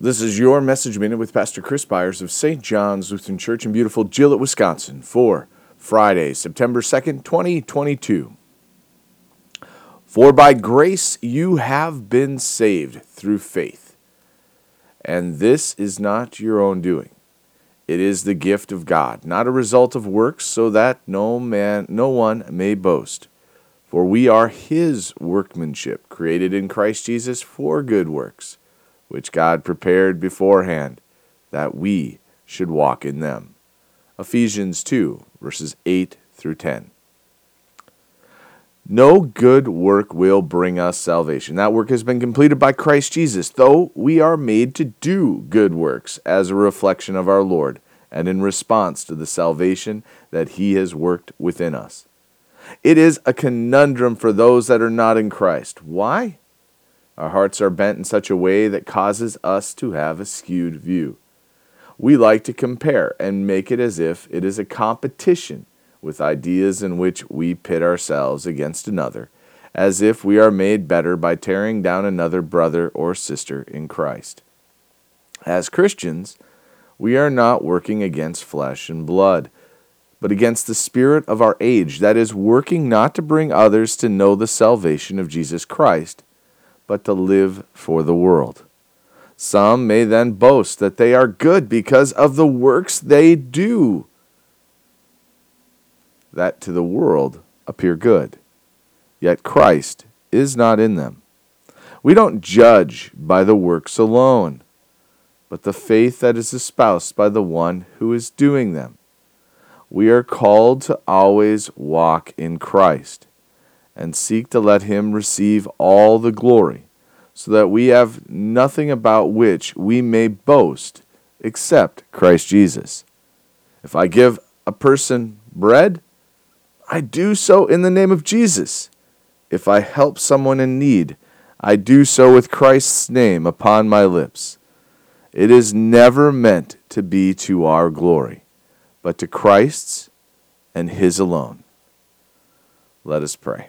This is your message minute with Pastor Chris Byers of St. John's Lutheran Church in beautiful Gillett, Wisconsin for Friday, September 2nd, 2022. For by grace you have been saved through faith. And this is not your own doing. It is the gift of God, not a result of works, so that no man no one may boast. For we are his workmanship, created in Christ Jesus for good works which God prepared beforehand that we should walk in them. Ephesians 2, verses 8 through 10. No good work will bring us salvation. That work has been completed by Christ Jesus, though we are made to do good works as a reflection of our Lord and in response to the salvation that He has worked within us. It is a conundrum for those that are not in Christ. Why? Our hearts are bent in such a way that causes us to have a skewed view. We like to compare and make it as if it is a competition with ideas in which we pit ourselves against another, as if we are made better by tearing down another brother or sister in Christ. As Christians, we are not working against flesh and blood, but against the spirit of our age that is working not to bring others to know the salvation of Jesus Christ but to live for the world. Some may then boast that they are good because of the works they do, that to the world appear good. Yet Christ is not in them. We don't judge by the works alone, but the faith that is espoused by the one who is doing them. We are called to always walk in Christ and seek to let him receive all the glory, so that we have nothing about which we may boast except Christ Jesus. If I give a person bread, I do so in the name of Jesus. If I help someone in need, I do so with Christ's name upon my lips. It is never meant to be to our glory, but to Christ's and His alone. Let us pray.